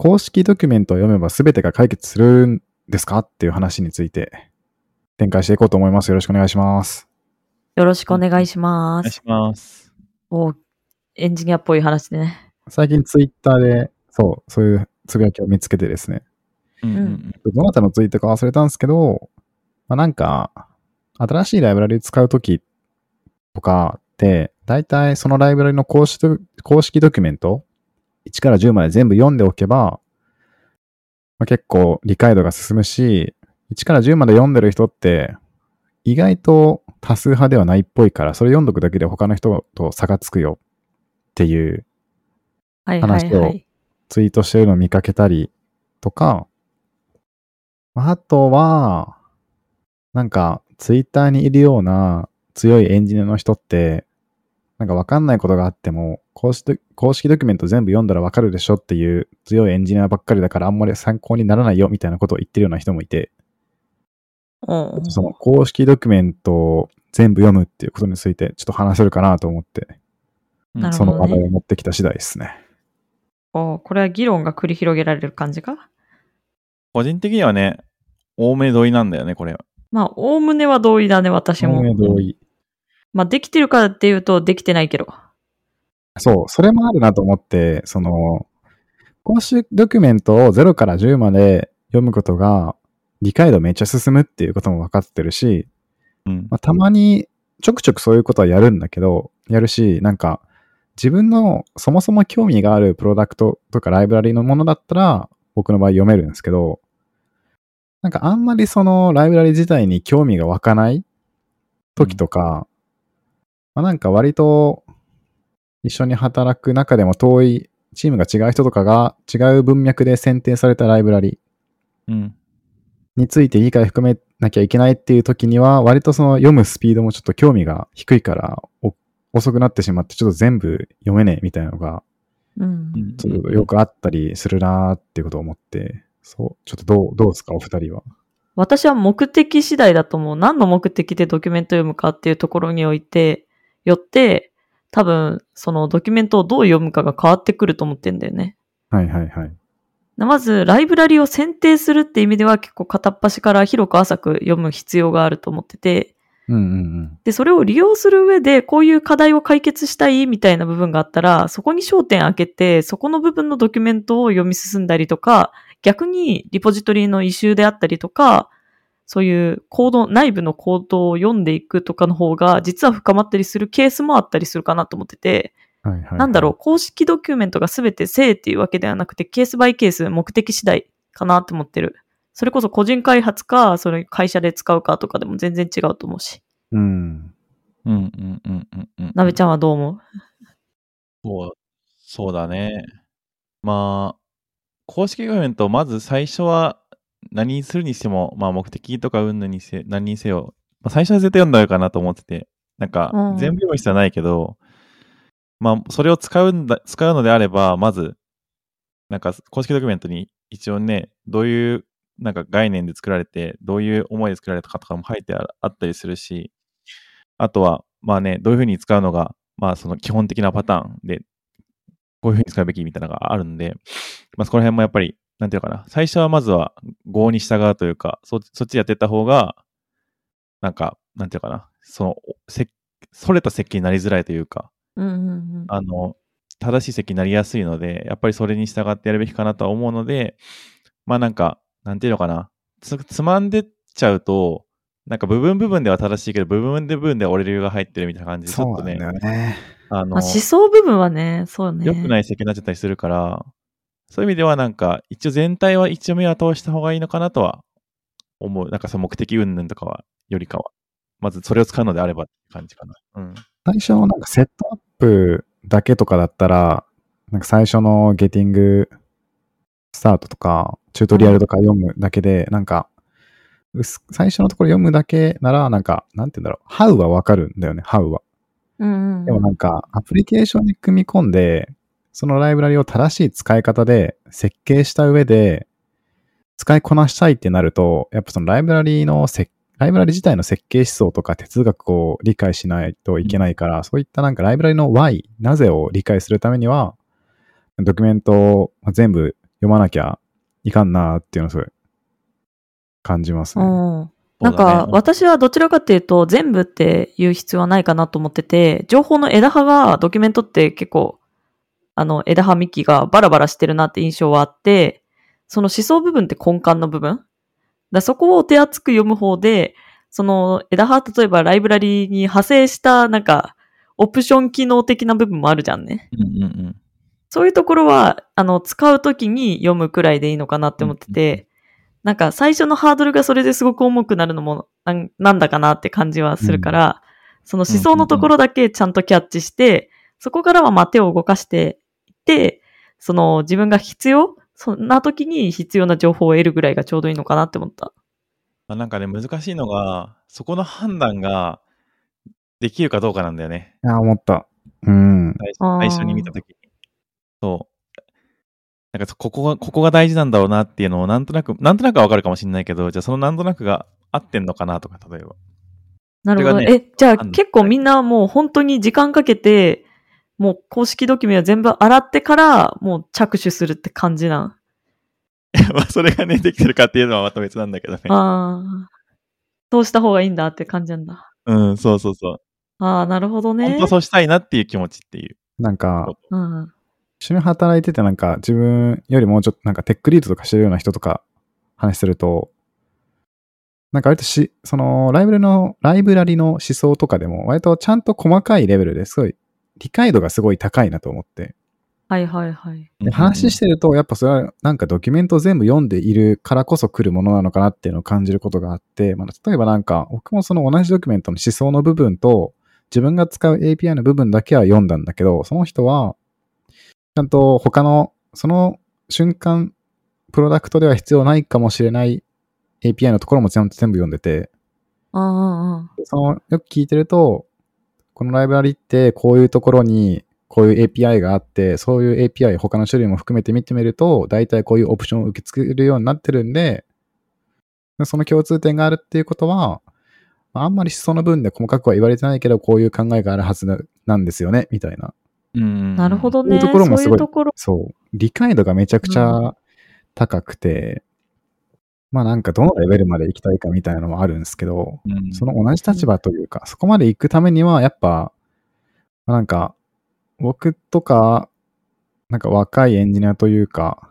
公式ドキュメントを読めば全てが解決するんですか？っていう話について展開していこうと思います。よろしくお願いします。よろしくお願いします。お願いします。おエンジニアっぽい話でね。最近ツイッターで、そう、そういうつぶやきを見つけてですね、うんうんどなたのツイートか忘れたんですけど、まあ、なんか、新しいライブラリ使うときとかって、だいたいそのライブラリの公式ド公式ドキュメント、1から10まで全部読んでおけば、まあ、結構理解度が進むし、1から10まで読んでる人って、意外と多数派ではないっぽいから、それ読んどくだけで他の人と差がつくよっていう話をはい。ツイートしてるのを見かけたりとか、あとは、なんか、ツイッターにいるような強いエンジニアの人って、なんかわかんないことがあっても、公式公式ドキュメント全部読んだらわかるでしょっていう強いエンジニアばっかりだからあんまり参考にならないよみたいなことを言ってるような人もいて、うんその公式ドキュメントを全部読むっていうことについてちょっと話せるかなと思って、ねその話題を持ってきた次第ですね。おこれは議論が繰り広げられる感じか？個人的にはね、多め同意なんだよね、これは。まあ、おおむねは同意だね、私も。ね同意。まあ、できてるからっていうと、できてないけど。そう、それもあるなと思って、その、公式ドキュメントを0から10まで読むことが、理解度めっちゃ進むっていうことも分かってるし、うん。まあ、たまにちょくちょくそういうことはやるんだけど、やるし、なんか、自分のそもそも興味があるプロダクトとかライブラリのものだったら、僕の場合読めるんですけど、なんかあんまりそのライブラリ自体に興味が湧かない時とか、まあ、なんか割と一緒に働く中でも遠いチームが違う人とかが違う文脈で選定されたライブラリうん。について理解を含めなきゃいけないっていう時には、割とその読むスピードもちょっと興味が低いから、お遅くなってしまって、ちょっと全部読めねえみたいなのが、ちょっとよくあったりするなーっていうことを思って、そう、ちょっとどう、どうですか、お二人は？私は目的次第だと思う。何の目的でドキュメントを読むかっていうところにおいて、よって、多分、そのドキュメントをどう読むかが変わってくると思ってんだよね。はいはいはい。まず、ライブラリを選定するって意味では結構片っ端から広く浅く読む必要があると思ってて、うんうんうん。で、それを利用する上で、こういう課題を解決したいみたいな部分があったら、そこに焦点当てて、そこの部分のドキュメントを読み進んだりとか、逆にリポジトリの異臭であったりとか、そういうコード、内部のコードを読んでいくとかの方が、実は深まったりするケースもあったりするかなと思ってて、はいはい、はい。なんだろう、公式ドキュメントが全て正っていうわけではなくて、ケースバイケース、目的次第かなって思ってる。それこそ個人開発か、それ会社で使うかとかでも全然違うと思うし。うん。うんうんうんうんうん。なべちゃんはどう思う？そう、そうだね。まあ、公式ドキュメント、まず最初は何にするにしても、まあ目的とか云々にせ、何にせよ、まあ、最初は絶対読んだらいいかなと思ってて、なんかうん。全部読む必要はないけど、まあそれを使うんだ、使うのであれば、まず、なんか公式ドキュメントに一応ね、どういうなんか概念で作られて、どういう思いで作られたかとかも書いてああったりするし、あとは、まあね、どういうふうに使うのが、まあその基本的なパターンで、こういうふうに使うべきみたいなのがあるんで、まあそこら辺もやっぱり、なんていうのかな、最初はまずは合に従うというか、そそっちやってった方が、なんか、なんていうのかな、その、せそれた設計になりづらいというか、うんうんうん。あの、正しい席になりやすいので、やっぱりそれに従ってやるべきかなとは思うので、まあなんか、なんていうのかな、つつまんでっちゃうと、なんか部分部分では正しいけど、部分で部分では折れるが入ってるみたいな感じで、ちそょっとねうなんだ、よね。あの、まあ、思想部分はね、そうね。良くない席になっちゃったりするから、そういう意味ではなんか、一応全体は一応目は通した方がいいのかなとは思う。なんかその目的云々とかは、よりかは。まずそれを使うのであればって感じかな。うん。最初のなんかセットアップだけとかだったら、なんか最初のゲティングスタートとか、チュートリアルとか読むだけで、なんか、最初のところ読むだけなら、なんか、なんて言うんだろう、How はわかるんだよね、How は。うんうんうん。でもなんか、アプリケーションに組み込んで、そのライブラリを正しい使い方で設計した上で、使いこなしたいってなると、やっぱそのライブラリのせライブラリ自体の設計思想とか哲学を理解しないといけないから、そういったなんかライブラリの Y、なぜを理解するためには、ドキュメントを全部読まなきゃいかんなっていうのをすごい感じますね。うん。なんそうだねか、私はどちらかっていうと、全部っていう必要はないかなと思ってて、情報の枝葉が、ドキュメントって結構、あの、枝葉幹がバラバラしてるなって印象はあって、その思想部分って根幹の部分？だそこを手厚く読む方で、その枝葉、例えばライブラリに派生した、なんか、オプション機能的な部分もあるじゃんね。うんうんうん。そういうところは、あの、使うときに読むくらいでいいのかなって思ってて、なんか最初のハードルがそれですごく重くなるのもなんだかなって感じはするから、その思想のところだけちゃんとキャッチして、そこからはまあ手を動かして、その自分が必要そんな時に必要な情報を得るぐらいがちょうどいいのかなって思った。まあ、なんかね、難しいのが、そこの判断ができるかどうかなんだよね。いや、思った。うん。最初最初に見たときに。そう。なんかそここが、ここが大事なんだろうなっていうのをなんとなく、なんとなくはわかるかもしれないけど、じゃあそのなんとなくが合ってんのかなとか、例えば。なるほど、ね。え、じゃあ結構みんなもう本当に時間かけて、もう公式ドキュメント全部洗ってから、もう着手するって感じなん。まあ、それがね、できてるかっていうのはまた別なんだけどね。ああ。そうした方がいいんだって感じなんだ。うん、そうそうそう。ああ、なるほどね本当。そうしたいなっていう気持ちっていう。なんか、うん。一緒に働いててなんか自分よりもうちょっとなんかテックリードとかしてるような人とか話すると、なんか割とし、そのライブラリの、ライブラリの思想とかでも割とちゃんと細かいレベルですごい理解度がすごい高いなと思って。はいはいはい。で話してるとやっぱそれはなんかドキュメントを全部読んでいるからこそ来るものなのかなっていうのを感じることがあって、まあ、例えばなんか僕もその同じドキュメントの思想の部分と自分が使う API の部分だけは読んだんだけど、その人はちゃんと他のその瞬間プロダクトでは必要ないかもしれない API のところもちゃんと全部読んでて、うんうんうん。そのよく聞いてると、このライブラリってこういうところにこういう API があって、そういう API 他の種類も含めて見てみると、大体こういうオプションを受け付けるようになってるんで、その共通点があるっていうことは、あんまりその分で細かくは言われてないけど、こういう考えがあるはずななんですよね、みたいな。うん。なるほどね。そういうところもすごいそういうところ。そう。理解度がめちゃくちゃ高くて、まあなんかどのレベルまで行きたいかみたいなのもあるんですけど、うん。その同じ立場というか、そこまで行くためには、やっぱ、なんか、僕とか、なんか若いエンジニアというか、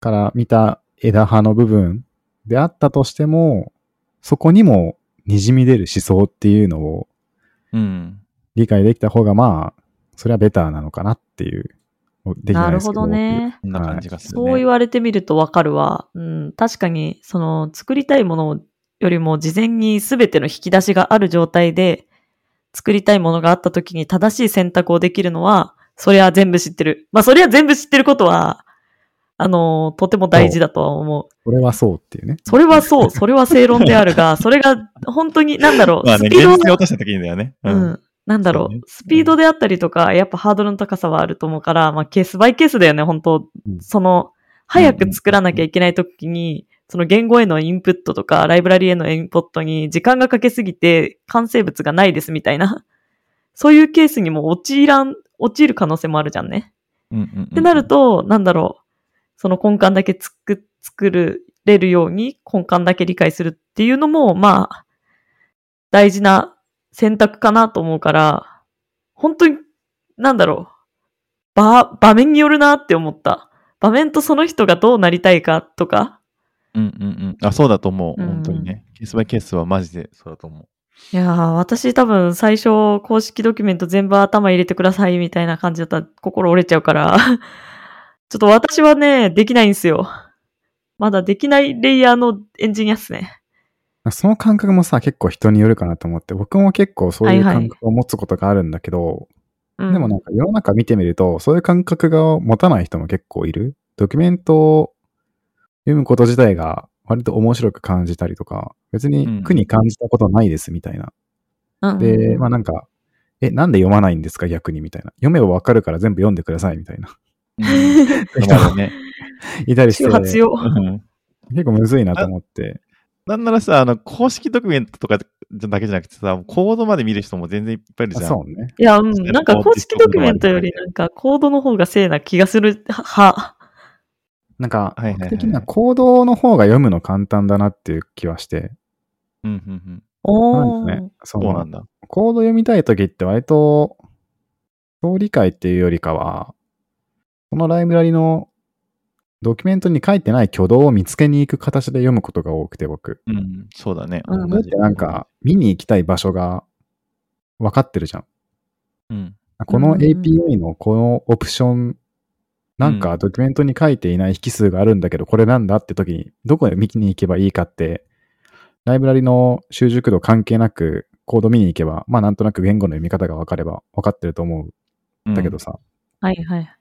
から見た枝葉の部分であったとしても、そこにも滲み出る思想っていうのをうん。理解できた方が、まあ、それはベターなのかなっていう。できないですけなるほどね。こんな感じがするね。そう言われてみるとわかるわ。うん。確かに、その、作りたいものよりも事前に全ての引き出しがある状態で、作りたいものがあった時に正しい選択をできるのは、そりゃ全部知ってる。まあ、そりゃ全部知ってることは、あの、とても大事だとは思う。これはそうっていうね。それはそう、それは正論であるが、それが本当に、なんだろう、まあね、スピード現実に落とした時にだよね。うん。なんだろう、スピードであったりとか、やっぱハードルの高さはあると思うから、まあケースバイケースだよね、本当うんその、早く作らなきゃいけないときに、その言語へのインプットとか、ライブラリへのインプットに時間がかけすぎて、完成物がないですみたいな。そういうケースにも陥らん、陥る可能性もあるじゃんね。うんうんうんってなると、なんだろう、その根幹だけ作、作るれるように根幹だけ理解するっていうのも、まあ、大事な選択かなと思うから、本当に、なんだろう、場、場面によるなって思った。場面とその人がどうなりたいかとか。うんうんうん。あ、そうだと思う。うん本当にね。ケースバイケースはマジでそうだと思う。いやー、私多分最初公式ドキュメント全部頭入れてくださいみたいな感じだったら心折れちゃうから、ちょっと私はね、できないんですよ。まだできないレイヤーのエンジニアっすね。その感覚もさ、結構人によるかなと思って、僕も結構そういう感覚を持つことがあるんだけど、うん、でもなんか世の中見てみると、そういう感覚が持たない人も結構いる。ドキュメント読むこと自体が割と面白く感じたりとか、別に苦に感じたことないですみたいな。うんで、まあなんか、え、なんで読まないんですか？逆にみたいな。読めばわかるから全部読んでくださいみたいな。うん。なるほどね。いたりして、周波強。うん結構むずいなと思って。なんならさ、あの、公式ドキュメントとかだけじゃなくてさ、コードまで見る人も全然いっぱいいるじゃん。あそうね。いや、うん、なんか公式ドキュメントよりなんかコードの方がせいな気がするは。なんか、はいはいはい僕的にはコードの方が読むの簡単だなっていう気はして。うんうんうん。おーなんですね。そうなんだ。コード読みたいときって割と、総理解っていうよりかは、そのライブラリのドキュメントに書いてない挙動を見つけに行く形で読むことが多くて、僕。うん、そうだね。うん同じでなんか、見に行きたい場所が分かってるじゃん。うん。このうん API のこのオプション、なんうんかドキュメントに書いていない引数があるんだけど、これなんだって時に、どこへ見に行けばいいかって、ライブラリの習熟度関係なくコード見に行けば、まあなんとなく言語の読み方が分かれば分かってると思うんだけどさ、はいはい。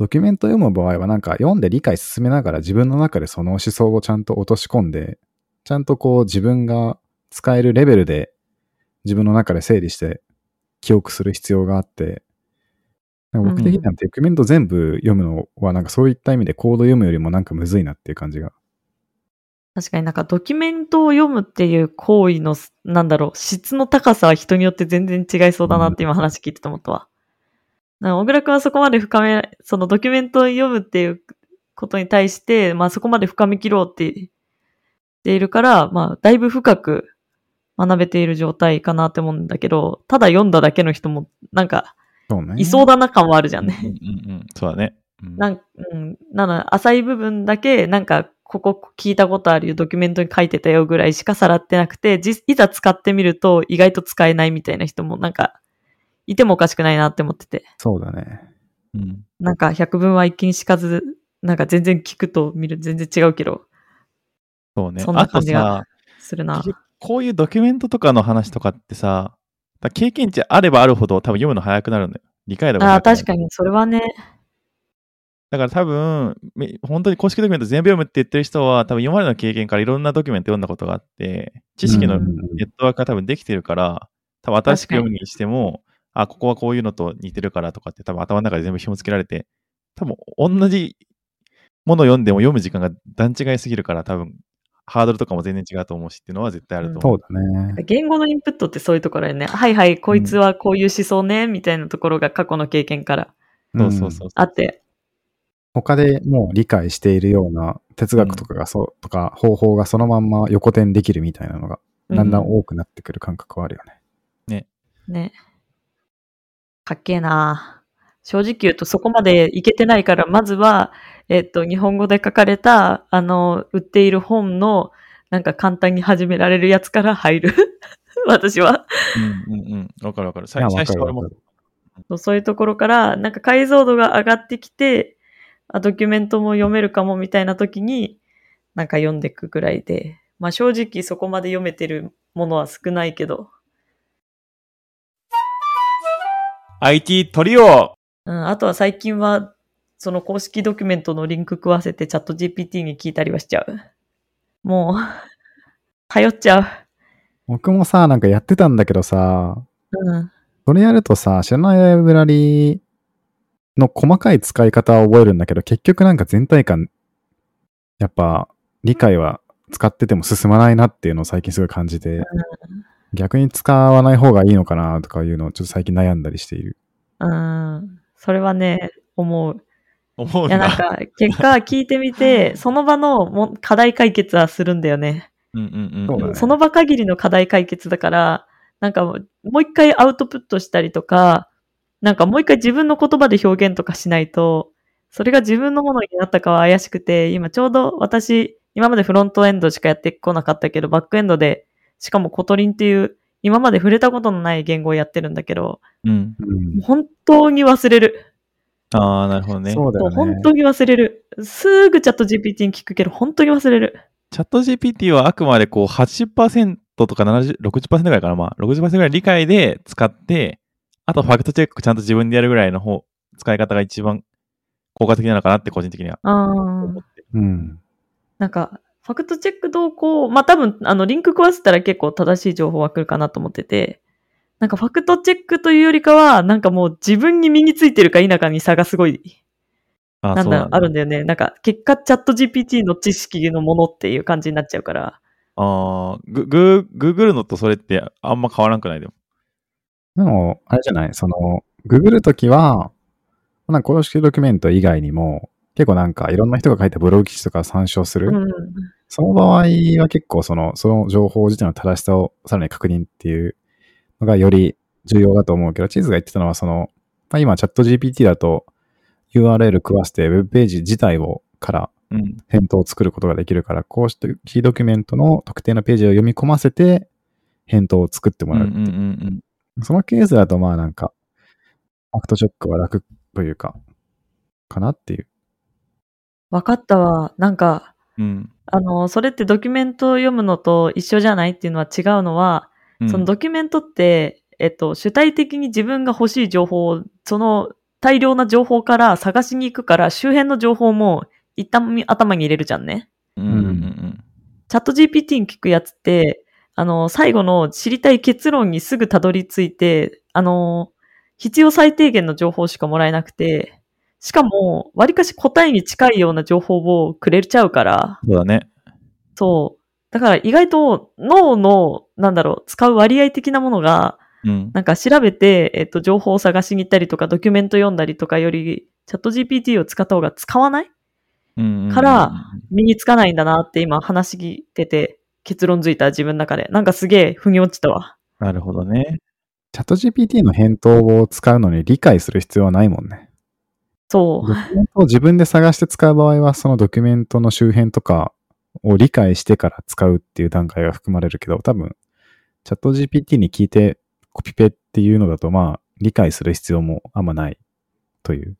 ドキュメント読む場合はなんか読んで理解進めながら自分の中でその思想をちゃんと落とし込んで、ちゃんとこう自分が使えるレベルで自分の中で整理して記憶する必要があって、なんか僕的にはドキュメント全部読むのはなんかそういった意味でコード読むよりもなんかむずいなっていう感じが。確かになんかドキュメントを読むっていう行為の、なんだろう、質の高さは人によって全然違いそうだなって今話聞いてて思ったわ。小倉くんはそこまで深め、そのドキュメントを読むっていうことに対して、まあそこまで深め切ろうって言っているから、まあだいぶ深く学べている状態かなって思うんだけど、ただ読んだだけの人もなんか。いそうだな感はあるじゃんね。うんうんうん。そうだね。うんなん、うん、なの、浅い部分だけ、なんか、ここ聞いたことあるよ、ドキュメントに書いてたよぐらいしかさらってなくて、実いざ使ってみると意外と使えないみたいな人もなんか、いてもおかしくないなって思ってて。そうだね。うん。なんか、百分は一見しかず、なんか全然聞くと見る、全然違うけど、そうね。そんな感じがするなこういうドキュメントとかの話とかってさ、だ経験値あればあるほど多分読むの早くなるんだよ。理解度がああ、確かに、それはね、だから多分、め本当に公式ドキュメント全部読むって言ってる人は、多分今までの経験からいろんなドキュメント読んだことがあって、知識のうんネットワークが多分できてるから、多分新しく読むにしても、あ、ここはこういうのと似てるからとかって多分頭の中で全部紐付けられて、多分同じものを読んでも読む時間が段違いすぎるから、多分ハードルとかも全然違うと思うしっていうのは絶対あると思う。そうだね。言語のインプットってそういうところだよね。はいはい、こいつはこういう思想ね、みたいなところが過去の経験からそうそうそう。あって、他でもう理解しているような哲学とかがそう、とか方法がそのまんま横転できるみたいなのがだんだん多くなってくる感覚はあるよね。ね。かっけえな正直言うとそこまでいけてないから、まずは、えっと、日本語で書かれた、あの、売っている本の、なんか簡単に始められるやつから入る。私は。うんうんうん。わかるわかる。最最初俺もそういうところから、なんか解像度が上がってきて、あドキュメントも読めるかもみたいな時に、なんか読んでいくぐらいで、まあ正直そこまで読めてるものは少ないけど、IT トリオうん、あとは最近は、その公式ドキュメントのリンク食わせてチャット GPT に聞いたりはしちゃう。もう、頼っちゃう。僕もさ、なんかやってたんだけどさ、うん。それやるとさ、知らないライブラリの細かい使い方は覚えるんだけど、結局なんか全体感、やっぱ理解は使ってても進まないなっていうのを最近すごい感じて、逆に使わない方がいいのかなとかいうのをちょっと最近悩んだりしている。うん。それはね、思う。思ういや、なんな。か、結果聞いてみて、その場のも課題解決はするんだよね。うんうんうん。そうだねその場限りの課題解決だから、なんかもうもう一回アウトプットしたりとか、なんかもう一回自分の言葉で表現とかしないと、それが自分のものになったかは怪しくて、今ちょうど私、今までフロントエンドしかやってこなかったけど、バックエンドで、しかも Kotlin っていう、今まで触れたことのない言語をやってるんだけど、うん。うん。本当に忘れる。ああ、なるほどね。そうだよね。本当に忘れる。すぐチャット GPT に聞くけど、本当に忘れる。チャット GPT はあくまでこう80%とか70 60%ぐらいかな。まあ60%ぐらい理解で使って、あとファクトチェックちゃんと自分でやるぐらいの方、使い方が一番効果的なのかなって個人的にはああ思ってる。うん。なんか、ファクトチェック動向、まあ、多分、あの、リンク壊せたら結構正しい情報は来るかなと思ってて、なんかファクトチェックというよりかは、なんかもう自分に身についてるか否かに差がすごい、あなんだ、あるんだ。だよね。なんか、結果チャット GPT の知識のものっていう感じになっちゃうから。ああ、ググググるのとそれってあんま変わらんくないでも。でも、あれじゃない？その、ググるときは、なんか公式ドキュメント以外にも、結構なんかいろんな人が書いたブログ記事とか参照する。うん。その場合は結構その、その情報自体の正しさをさらに確認っていうのがより重要だと思うけど、チーズが言ってたのはその、まあ、今チャット GPT だと URL 食わせて Web ページ自体をからうん。返答を作ることができるから、こうしたキードキュメントの特定のページを読み込ませて返答を作ってもらう。うんうんうんうん。そのケースだとまあなんか、ファクトチェックは楽というか、かなっていう。わかったわ。なんか、うん。あの、それってドキュメントを読むのと一緒じゃないっていうのは違うのは、うんそのドキュメントって、えっと、主体的に自分が欲しい情報を、その大量な情報から探しに行くから、周辺の情報も一旦頭に入れるじゃんね。うんうんうんチャット GPT に聞くやつって、あの、最後の知りたい結論にすぐたどり着いて、あの、必要最低限の情報しかもらえなくて、しかも、割かし答えに近いような情報をくれちゃうから、そうだね。そう。だから意外と脳の、なんだろう、使う割合的なものが、うん。なんか調べて、えっと、情報を探しに行ったりとか、ドキュメント読んだりとかより、チャット GPT を使った方が使わない？から、身につかないんだなって今話聞いてて、結論づいた自分の中で。なんかすげえ腑に落ちたわ。なるほどね。チャット GPT の返答を使うのに理解する必要はないもんね。そうを自分で探して使う場合は、そのドキュメントの周辺とかを理解してから使うっていう段階が含まれるけど、多分、チャット GPT に聞いてコピペっていうのだと、まあ、理解する必要もあんまないという。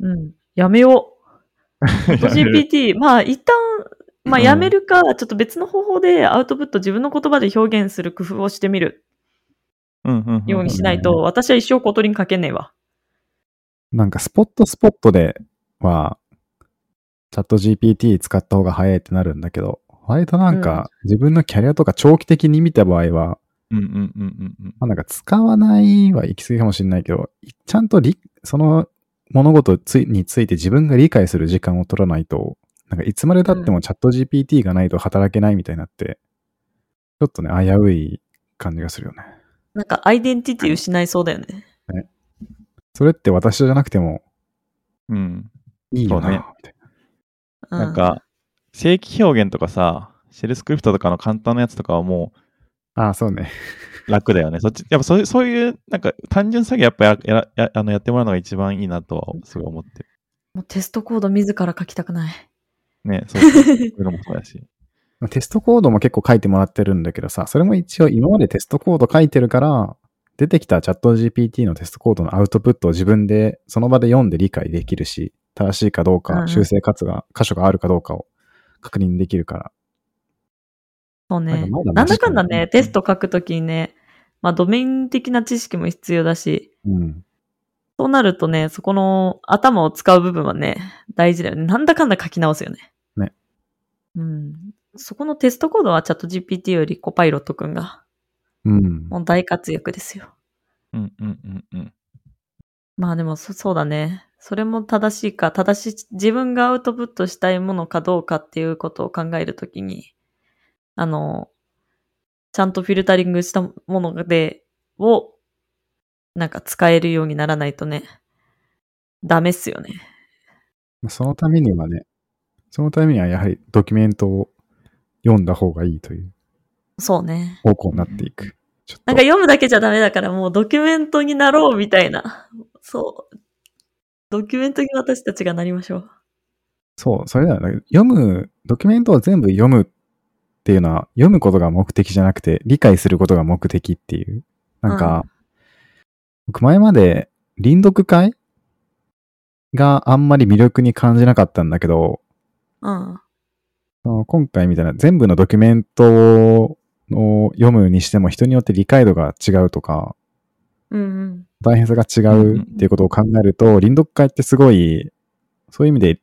うん。やめよう。GPT、まあ一旦、まあやめるか、ちょっと別の方法でアウトプット自分の言葉で表現する工夫をしてみるうんうんうんようにしないと、私は一生小鳥にかけねえわ。なんかスポットスポットでは、チャット GPT 使った方が早いってなるんだけど、割となんか自分のキャリアとか長期的に見た場合は、うんうんうんうんうん。まあ、なんか使わないは行き過ぎかもしれないけど、いちゃんとりその物事ついについて自分が理解する時間を取らないと、なんかいつまで経ってもチャット GPT がないと働けないみたいになって、ちょっとね、危うい感じがするよね。なんかアイデンティティ失いそうだよね。それって私じゃなくてもうん。いいよな、そうねみたいうなん、か、正規表現とかさ、シェルスクリプトとかの簡単なやつとかはもな。ああ、そうね。う楽だよね。そっち、やっぱそういう、そういう、なんか単純作業やっぱやややあのやってもらうのが一番いいなとはすごい思ってる。もうテストコード自ら書きたくない。ね、そうそうそういうのもそうだし。まあテストコードも結構書いてもらってるんだけどさ、それも一応今までテストコード書いてるから、出てきたチャット GPT のテストコードのアウトプットを自分でその場で読んで理解できるし、正しいかどううんか、修正活が、箇所があるかどうかを確認できるから。そうね。なんかまだなんだかんだね、テスト書くときにね、まあドメイン的な知識も必要だし、うん。そうなるとね、そこの頭を使う部分はね、大事だよね。なんだかんだ書き直すよね。ね。うん。そこのテストコードはチャット GPT よりコパイロットくんが、うん。もう大活躍ですよ。うんうんうんうん。まあでもそ、そうだね。それも正しいか、正しい、自分がアウトプットしたいものかどうかっていうことを考えるときに、あの、ちゃんとフィルタリングしたもので、を、なんか使えるようにならないとね、ダメっすよね。そのためにはね、そのためにはやはりドキュメントを読んだ方がいいというそうね。方向になっていく。なんか読むだけじゃダメだからもうドキュメントになろうみたいな。そう。ドキュメントに私たちがなりましょう。そう、それだよね。読む、ドキュメントを全部読むっていうのは、読むことが目的じゃなくて、理解することが目的っていう。なんか、僕前まで臨読会があんまり魅力に感じなかったんだけど、うん。今回みたいな全部のドキュメントを読むにしても人によって理解度が違うとか、うんうん。大変さが違うっていうことを考えると、臨読会ってすごい、そういう意味で、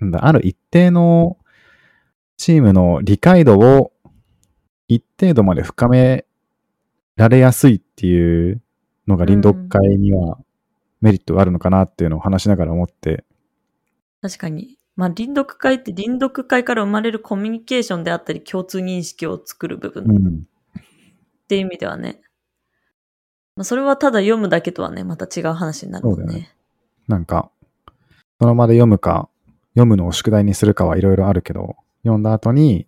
なんだ、ある一定のチームの理解度を一定度まで深められやすいっていうのが臨読会にはメリットがあるのかなっていうのを話しながら思って、確かに。まあ、臨読会って臨読会から生まれるコミュニケーションであったり、共通認識を作る部分っうん。ていう意味ではね。まあ、それはただ読むだけとはね、また違う話になるもんだよねなんか、その場で読むか、読むのを宿題にするかはいろいろあるけど、読んだ後に、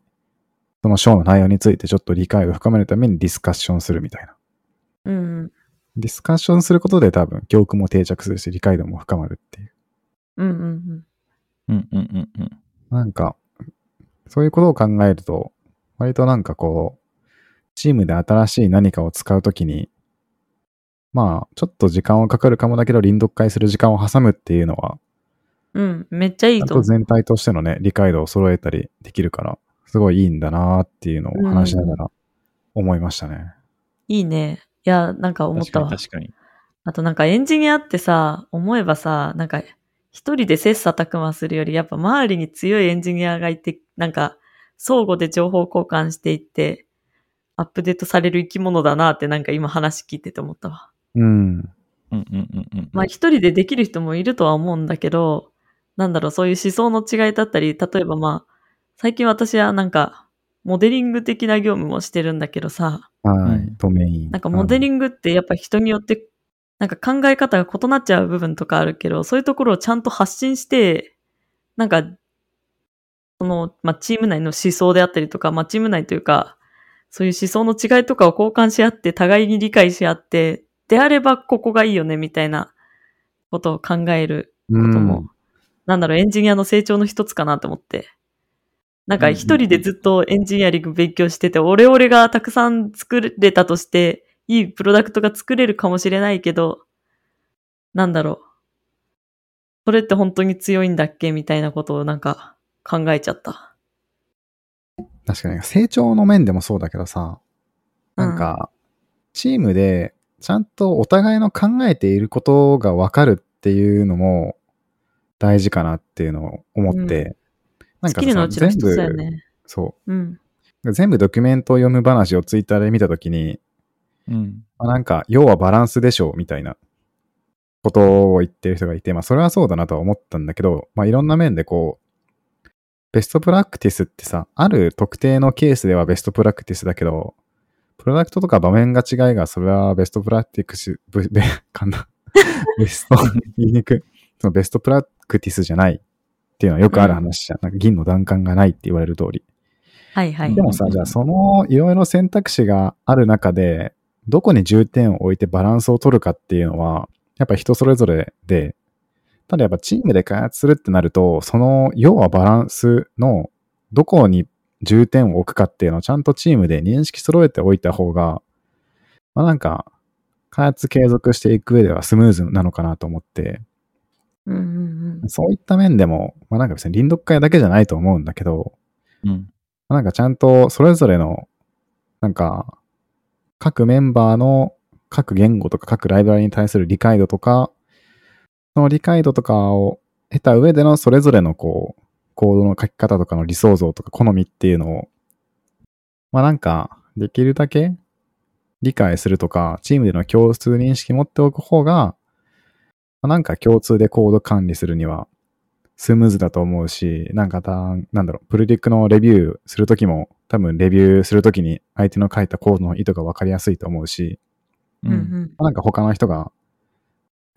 その章の内容についてちょっと理解を深めるためにディスカッションするみたいな。うんうん。ディスカッションすることで多分教訓も定着するし、理解度も深まるっていう。うんうんうん。うんうんうんうん。なんか、そういうことを考えると、割となんかこう、チームで新しい何かを使うときに、まあ、ちょっと時間はかかるかもだけど、臨読会する時間を挟むっていうのは、うん、めっちゃいいと思う。と全体としてのね、理解度を揃えたりできるから、すごいいいんだなーっていうのを話しながら思いましたね。いいね。いや、なんか思っ確かたわ。に確かに。あとなんかエンジニアってさ、思えばさ、なんか一人で切磋琢磨するより、やっぱ周りに強いエンジニアがいて、なんか相互で情報交換していって、アップデートされる生き物だなってなんか今話聞いてて思ったわ。うん。うんうんうんうん。まあ一人でできる人もいるとは思うんだけど、なんだろう、そういう思想の違いだったり、例えばまあ、最近私はなんか、モデリング的な業務もしてるんだけどさ、はい、うんドメイン。なんかモデリングってやっぱ人によって、なんか考え方が異なっちゃう部分とかあるけど、そういうところをちゃんと発信して、なんか、その、まあ、チーム内の思想であったりとか、まあ、チーム内というか、そういう思想の違いとかを交換し合って、互いに理解し合って、であればここがいいよね、みたいなことを考えるうんことも、なんだろう、エンジニアの成長の一つかなと思って。なんか一人でずっとエンジニアリング勉強してて、オレオレがたくさん作れたとして、いいプロダクトが作れるかもしれないけど、なんだろう。それって本当に強いんだっけみたいなことをなんか考えちゃった。確かに、成長の面でもそうだけどさ、なんか、チームでちゃんとお互いの考えていることがわかるっていうのも大事かなっていうのを思って、なんかスキルのさ、全部、ね。そうん。う、全部ドキュメントを読む話をツイッターで見たときに、うん。まあなんか、要はバランスでしょうみたいなことを言ってる人がいて、まあそれはそうだなとは思ったんだけど、まあいろんな面でこう、ベストプラクティスってさ、ある特定のケースではベストプラクティスだけど、プロダクトとか場面が違いが、それはベストプラクティス、ぶべ、かんな？ベスト、言いにくい。そのベストプラクティスじゃないっていうのはよくある話じゃん。なんか銀の弾丸がないって言われる通り。はいはい。でもさ、じゃあそのいろいろ選択肢がある中で、どこに重点を置いてバランスを取るかっていうのは、やっぱ人それぞれで、ただやっぱチームで開発するってなると、その要はバランスのどこに重点を置くかっていうのをちゃんとチームで認識揃えておいた方が、まあなんか、開発継続していく上ではスムーズなのかなと思って、うんうんうん。そういった面でも、まあなんか別に臨読会だけじゃないと思うんだけど、うん。なんかちゃんとそれぞれの、なんか、各メンバーの各言語とか各ライブラリに対する理解度とか、その理解度とかを得た上でのそれぞれのこう、コードの書き方とかの理想像とか好みっていうのを、まあなんか、できるだけ理解するとか、チームでの共通認識持っておく方が、まあなんか共通でコード管理するにはスムーズだと思うし、なんかた、なんだろう、プルリックのレビューするときも、多分レビューするときに相手の書いたコードの意図が分かりやすいと思うし、う。うんうんん。なんか他の人が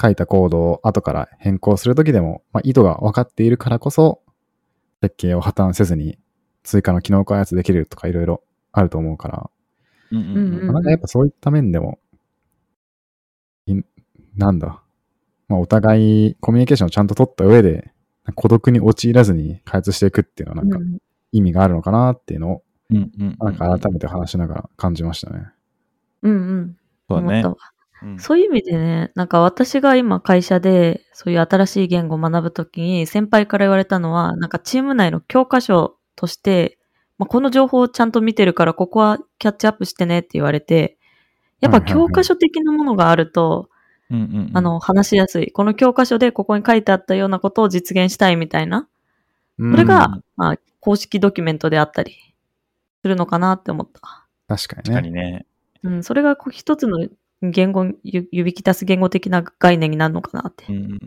書いたコードを後から変更するときでも、まあ、意図が分かっているからこそ、設計を破綻せずに追加の機能開発できるとかいろいろあると思うから、うんうんうんまあなんかやっぱそういった面でも、いなんだ、まあ、お互いコミュニケーションをちゃんと取った上で、孤独に陥らずに開発していくっていうのはなんかうん意味があるのかなっていうのを、うんうんうん。なんか改めて話しながら感じましたね。うんうん。そうだね。うんそういう意味でね、なんか私が今会社でそういう新しい言語を学ぶときに先輩から言われたのは、なんかチーム内の教科書として、まあ、この情報をちゃんと見てるからここはキャッチアップしてねって言われて、やっぱ教科書的なものがあると、うんうんうんあの、話しやすい。この教科書でここに書いてあったようなことを実現したいみたいなそそれが、まあ、公式ドキュメントであったりするのかなって思った。確かにね。うん、それがこう一つの言語、ゆ指きたす言語的な概念になるのかなってうん。うんうん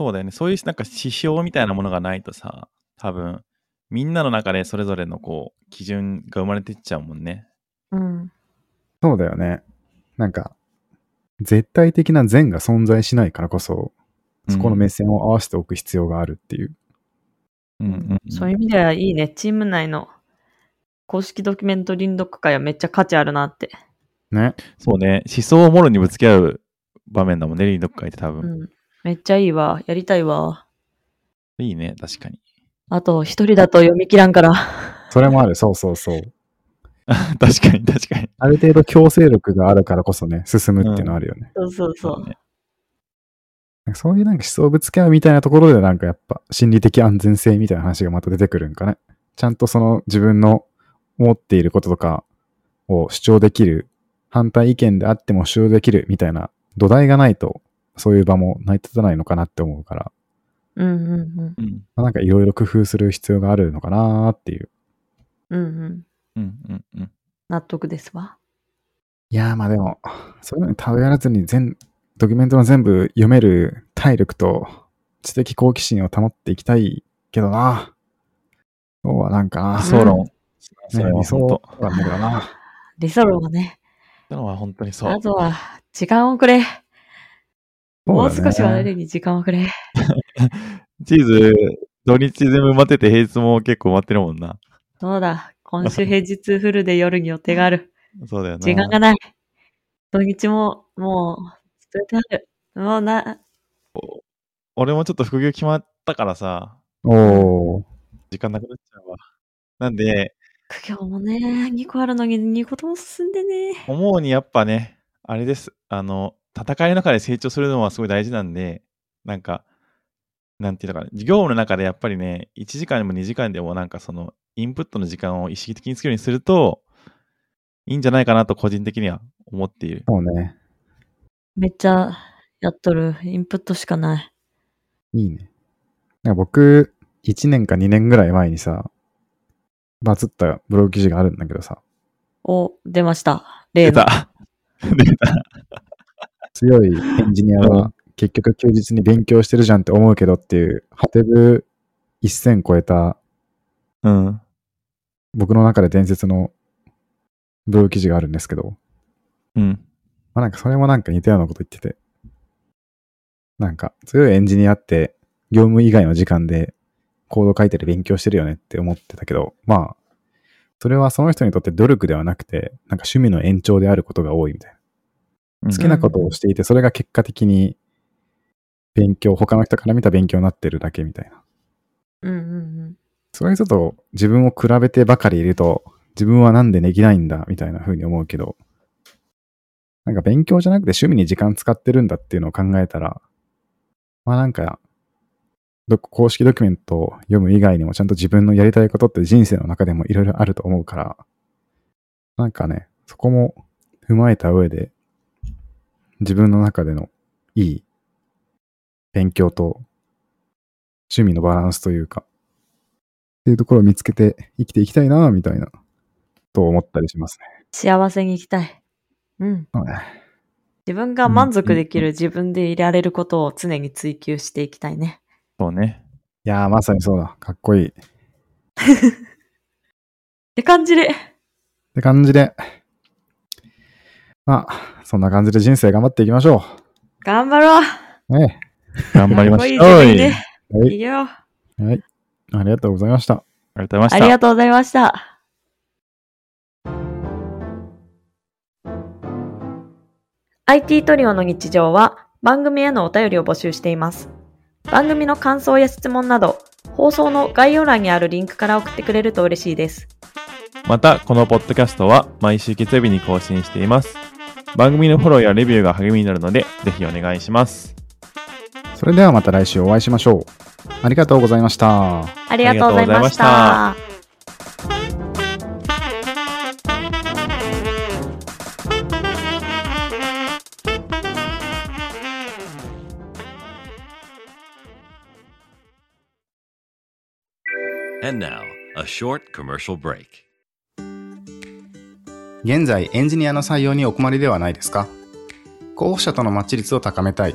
そうだよね。そういうなんか指標みたいなものがないとさ、多分、みんなの中でそれぞれのこう、基準が生まれていっちゃうもんね。うん。そうだよね。なんか、絶対的な善が存在しないからこそ、そこの目線を合わせておく必要があるっていう。うんうんうんそういう意味ではいいね。チーム内の公式ドキュメント臨読会はめっちゃ価値あるなって。ね。そうね。思想をもろにぶつけ合う場面だもんね、リード会って多う分。ん。めっちゃいいわ。やりたいわ。いいね、確かに。あと、一人だと読み切らんから。それもある。そうそうそう。確かに、確かに。ある程度強制力があるからこそね、進むっていうのはあるよね。そうそうそう。ね。なんかそういうなんか思想をぶつけ合うみたいなところでなんかやっぱ心理的安全性みたいな話がまた出てくるんかね。ちゃんとその自分の思っていることとかを主張できる、反対意見であっても主張できるみたいな土台がないと、そういう場も成り立たないのかなって思うから、うんうんうん。まあなんかいろいろ工夫する必要があるのかなっていう。うん。うんうん。うんうんうん。納得ですわ。いやーまあでも、そういうのに頼らずに全、ドキュメントの全部読める体力と知的好奇心を保っていきたいけどな。そうはなんかな。うん総論。理想は本当。なんだな。リソロはね。それは本当にそうあ。とは、時間をくれ。もう少しは誰に時間をくれ。チーズ、土日全部埋まってて平日も結構埋まってるもんな。そうだ。今週平日フルで夜に予定がある。そうだよな。時間がない。土日も、もう、捨ててある。もうな、俺もちょっと副業決まったからさ、おー。時間なくなっちゃうわ。なんで、苦行もね、2個あるのに2個とも進んでね。思うにやっぱね、あれです。あの、戦いの中で成長するのはすごい大事なんで、なんか、なんていうのかな、業務の中でやっぱりね、1時間でも2時間でもなんかその、インプットの時間を意識的につけるようにすると、いいんじゃないかなと個人的には思っている。そうね。めっちゃやっとる。インプットしかない。いいね。なんか僕、1年か2年ぐらい前にさ、バズったブログ記事があるんだけどさ、お、出ました。例の。出た。出た。強いエンジニアうは結局休日に勉強してるじゃんって思うけどっていう、ハテブ1000超えたうん。僕の中で伝説のブログ記事があるんですけど、うん。まあなんかそれもなんか似たようなこと言ってて、なんか強いエンジニアって業務以外の時間でコード書いてる勉強してるよねって思ってたけど、まあ、それはその人にとって努力ではなくて、なんか趣味の延長であることが多いみたいな。好きなことをしていて、それが結果的に勉強、他の人から見た勉強になってるだけみたいな。うんうんそういう人と自分を比べてばかりいると、自分はなんでできないんだみたいな風に思うけど、なんか勉強じゃなくて趣味に時間使ってるんだっていうのを考えたら、まあなんか、ど公式ドキュメントを読む以外にもちゃんと自分のやりたいことって人生の中でもいろいろあると思うから、なんかね、そこも踏まえた上で、自分の中でのいい勉強と趣味のバランスというか、っていうところを見つけて生きていきたいな、みたいな、と思ったりしますね。幸せに生きたい。うん。そうね自分が満足できる自分でいられることを常に追求していきたいね。そうね。いやー、まさにそうだ。かっこいい。っ って感じで。て感じで、まあ、そんな感じで人生頑張っていきましょ頑張ろう。う。ね頑張りましょう。はいいいよ。はい。ありがとうございました。ありがとうございました。ありがとうございました。IT トリオの日常は番組へのお便りを募集しています。番組の感想や質問など、放送の概要欄にあるリンクから送ってくれると嬉しいです。また、このポッドキャストは毎週月曜日に更新しています。番組のフォローやレビューが励みになるので、ぜひお願いします。それではまた来週お会いしましょう。ありがとうございました。ありがとうございました。And now, a short commercial break. 現在エンジニアの採用にお困りではないですか？候補者とのマッチ率を高めたい、